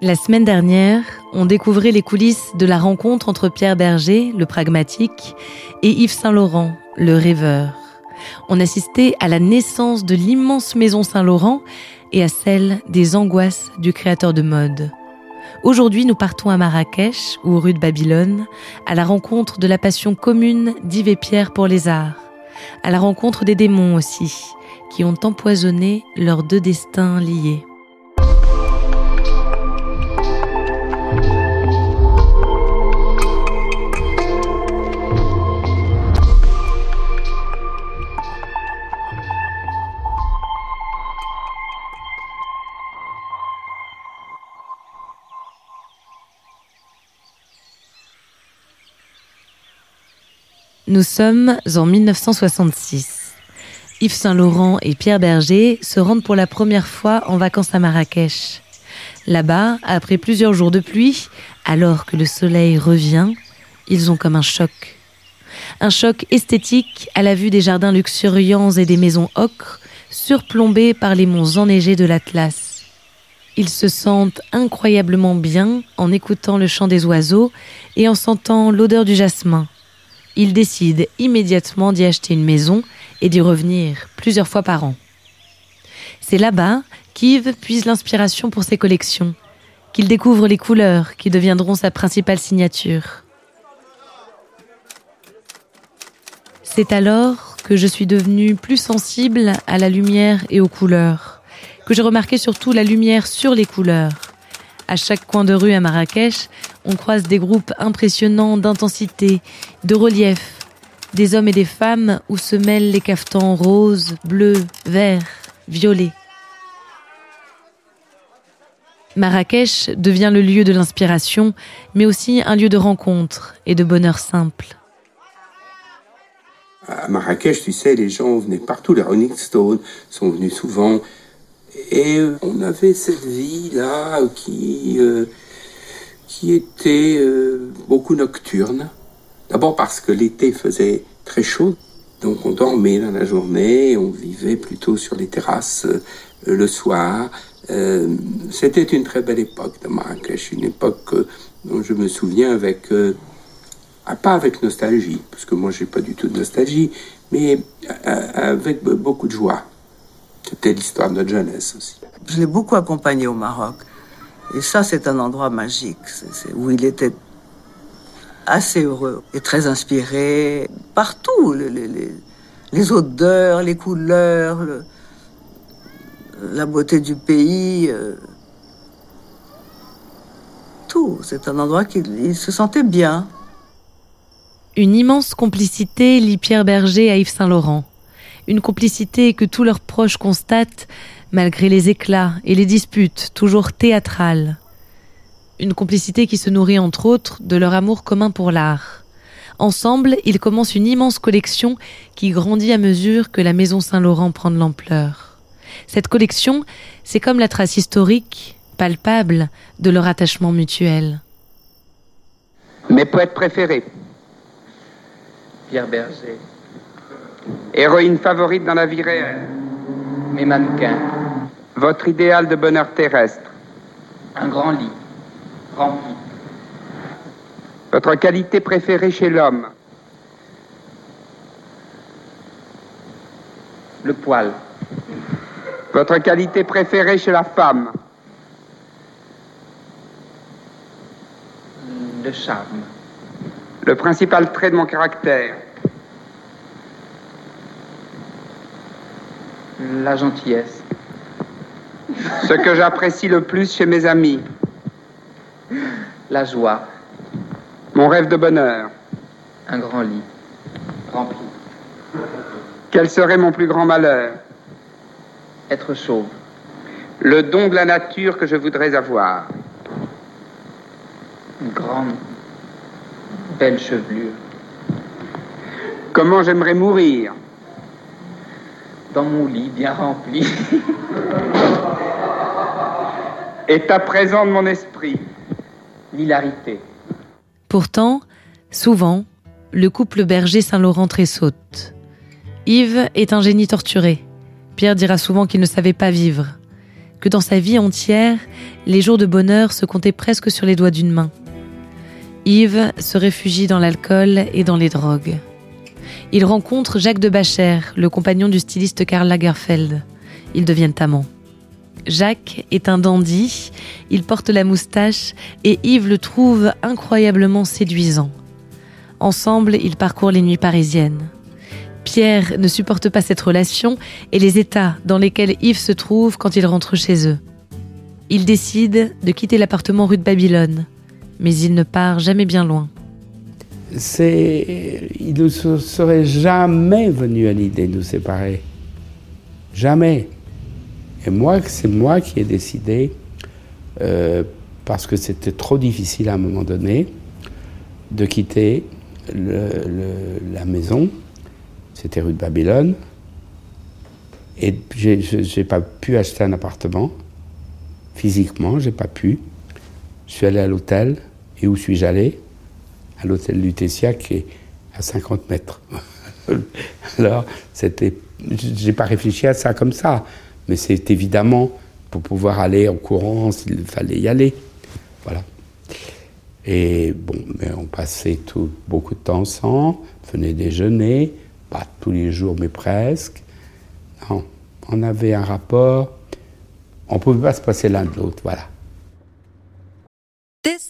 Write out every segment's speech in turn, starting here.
La semaine dernière, on découvrait les coulisses de la rencontre entre Pierre Berger, le pragmatique, et Yves Saint-Laurent, le rêveur. On assistait à la naissance de l'immense maison Saint-Laurent et à celle des angoisses du créateur de mode. Aujourd'hui, nous partons à Marrakech ou rue de Babylone, à la rencontre de la passion commune d'Yves et Pierre pour les arts, à la rencontre des démons aussi, qui ont empoisonné leurs deux destins liés. Nous sommes en 1966. Yves Saint-Laurent et Pierre Berger se rendent pour la première fois en vacances à Marrakech. Là-bas, après plusieurs jours de pluie, alors que le soleil revient, ils ont comme un choc. Un choc esthétique à la vue des jardins luxuriants et des maisons ocre surplombées par les monts enneigés de l'Atlas. Ils se sentent incroyablement bien en écoutant le chant des oiseaux et en sentant l'odeur du jasmin il décide immédiatement d'y acheter une maison et d'y revenir plusieurs fois par an. C'est là-bas qu'Yves puise l'inspiration pour ses collections, qu'il découvre les couleurs qui deviendront sa principale signature. C'est alors que je suis devenue plus sensible à la lumière et aux couleurs, que j'ai remarqué surtout la lumière sur les couleurs. À chaque coin de rue à Marrakech, on croise des groupes impressionnants d'intensité, de relief, des hommes et des femmes où se mêlent les cafetans roses, bleus, verts, violets. Marrakech devient le lieu de l'inspiration, mais aussi un lieu de rencontre et de bonheur simple. À Marrakech, tu sais, les gens venaient partout, les Rolling Stones sont venus souvent, et on avait cette vie-là qui, euh, qui était euh, beaucoup nocturne. D'abord parce que l'été faisait très chaud, donc on dormait dans la journée, on vivait plutôt sur les terrasses euh, le soir. C'était une très belle époque de Marrakech, une époque dont je me souviens avec, pas avec nostalgie, parce que moi j'ai pas du tout de nostalgie, mais avec beaucoup de joie. C'était l'histoire de notre jeunesse aussi. Je l'ai beaucoup accompagné au Maroc. Et ça, c'est un endroit magique, où il était assez heureux et très inspiré. Partout, les, odeurs, les couleurs, la beauté du pays, euh, tout. C'est un endroit qu'il se sentait bien. Une immense complicité lie Pierre Berger à Yves Saint-Laurent une complicité que tous leurs proches constatent, malgré les éclats et les disputes toujours théâtrales. Une complicité qui se nourrit entre autres de leur amour commun pour l'art. Ensemble, ils commencent une immense collection qui grandit à mesure que la Maison Saint-Laurent prend de l'ampleur. Cette collection, c'est comme la trace historique, palpable, de leur attachement mutuel. Mes poètes préférés Pierre Berger, Héroïne favorite dans la vie réelle. Mes mannequins. Votre idéal de bonheur terrestre. Un grand lit. Rempli. Votre qualité préférée chez l'homme. Le poil. Votre qualité préférée chez la femme. Le charme. Le principal trait de mon caractère. La gentillesse. Ce que j'apprécie le plus chez mes amis La joie. Mon rêve de bonheur Un grand lit. Rempli. Quel serait mon plus grand malheur? Être chauve. Le don de la nature que je voudrais avoir Une grande, belle chevelure. Comment j'aimerais mourir? Dans mon lit bien rempli. État présent de mon esprit L'hilarité. Pourtant, souvent, le couple Berger-Saint-Laurent tressaute. Yves est un génie torturé. Pierre dira souvent qu'il ne savait pas vivre, que dans sa vie entière, les jours de bonheur se comptaient presque sur les doigts d'une main. Yves se réfugie dans l'alcool et dans les drogues. Il rencontre Jacques de Bachère, le compagnon du styliste Karl Lagerfeld. Ils deviennent amants. Jacques est un dandy, il porte la moustache et Yves le trouve incroyablement séduisant. Ensemble, ils parcourent les nuits parisiennes. Pierre ne supporte pas cette relation et les états dans lesquels Yves se trouve quand il rentre chez eux. Il décide de quitter l'appartement rue de Babylone, mais il ne part jamais bien loin. Il ne se serait jamais venu à l'idée de nous séparer. Jamais. Et moi, c'est moi qui ai décidé, euh, parce que c'était trop difficile à un moment donné, de quitter la maison. C'était rue de Babylone. Et je n'ai pas pu acheter un appartement. Physiquement, j'ai pas pu. Je suis allé à l'hôtel. Et où suis-je allé? À l'hôtel Lutetia qui est à 50 mètres. Alors, c'était, j'ai pas réfléchi à ça comme ça. Mais c'est évidemment pour pouvoir aller en courant s'il fallait y aller. Voilà. Et bon, mais on passait tout, beaucoup de temps ensemble, venait déjeuner, pas tous les jours, mais presque. Non, on avait un rapport, on pouvait pas se passer l'un de l'autre, voilà.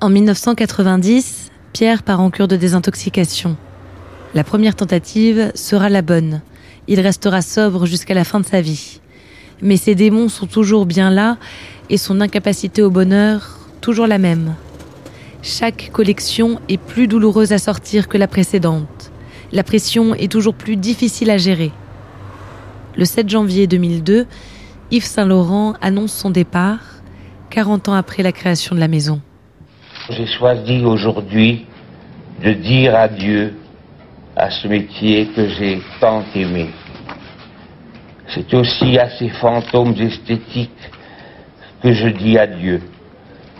En 1990, Pierre part en cure de désintoxication. La première tentative sera la bonne. Il restera sobre jusqu'à la fin de sa vie. Mais ses démons sont toujours bien là et son incapacité au bonheur toujours la même. Chaque collection est plus douloureuse à sortir que la précédente. La pression est toujours plus difficile à gérer. Le 7 janvier 2002, Yves Saint-Laurent annonce son départ, 40 ans après la création de la maison. J'ai choisi aujourd'hui de dire adieu à ce métier que j'ai tant aimé. C'est aussi à ces fantômes esthétiques que je dis adieu.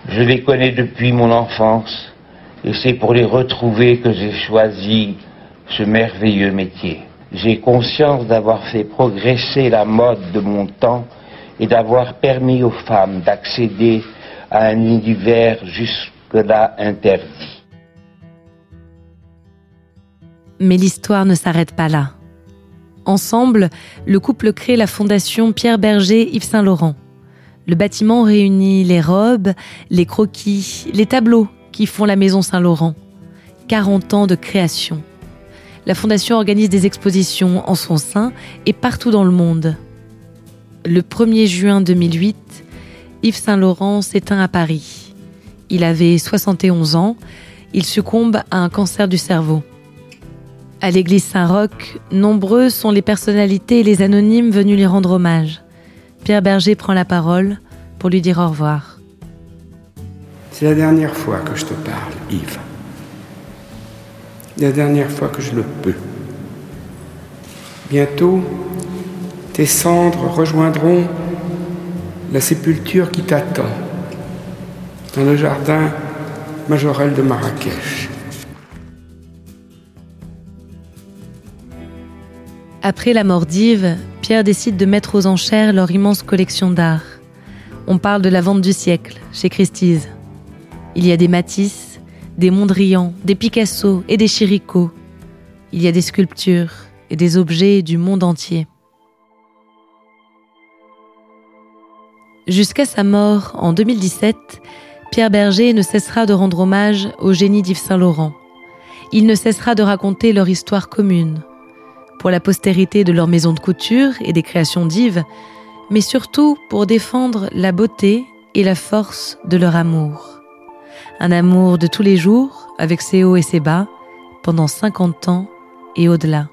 Je les connais depuis mon enfance et c'est pour les retrouver que j'ai choisi ce merveilleux métier. J'ai conscience d'avoir fait progresser la mode de mon temps et d'avoir permis aux femmes d'accéder à un univers jusque-là interdit. Mais l'histoire ne s'arrête pas là. Ensemble, le couple crée la fondation Pierre Berger Yves Saint Laurent. Le bâtiment réunit les robes, les croquis, les tableaux qui font la maison Saint Laurent. 40 ans de création. La fondation organise des expositions en son sein et partout dans le monde. le 1er juin 2008, Yves Saint-Laurent s'éteint à Paris. Il avait 71 ans, il succombe à un cancer du cerveau. À l'église Saint-Roch, nombreux sont les personnalités et les anonymes venus lui rendre hommage. Pierre Berger prend la parole pour lui dire au revoir. C'est la dernière fois que je te parle, Yves. La dernière fois que je le peux. Bientôt, tes cendres rejoindront la sépulture qui t'attend dans le jardin majorel de Marrakech. Après la mort d'Yves, Pierre décide de mettre aux enchères leur immense collection d'art. On parle de la vente du siècle chez Christie's. Il y a des Matisse, des Mondrian, des Picasso et des Chirico. Il y a des sculptures et des objets du monde entier. Jusqu'à sa mort en 2017, Pierre Berger ne cessera de rendre hommage au génie d'Yves Saint-Laurent. Il ne cessera de raconter leur histoire commune, pour la postérité de leur maison de couture et des créations d'Yves, mais surtout pour défendre la beauté et la force de leur amour. Un amour de tous les jours, avec ses hauts et ses bas, pendant 50 ans et au-delà.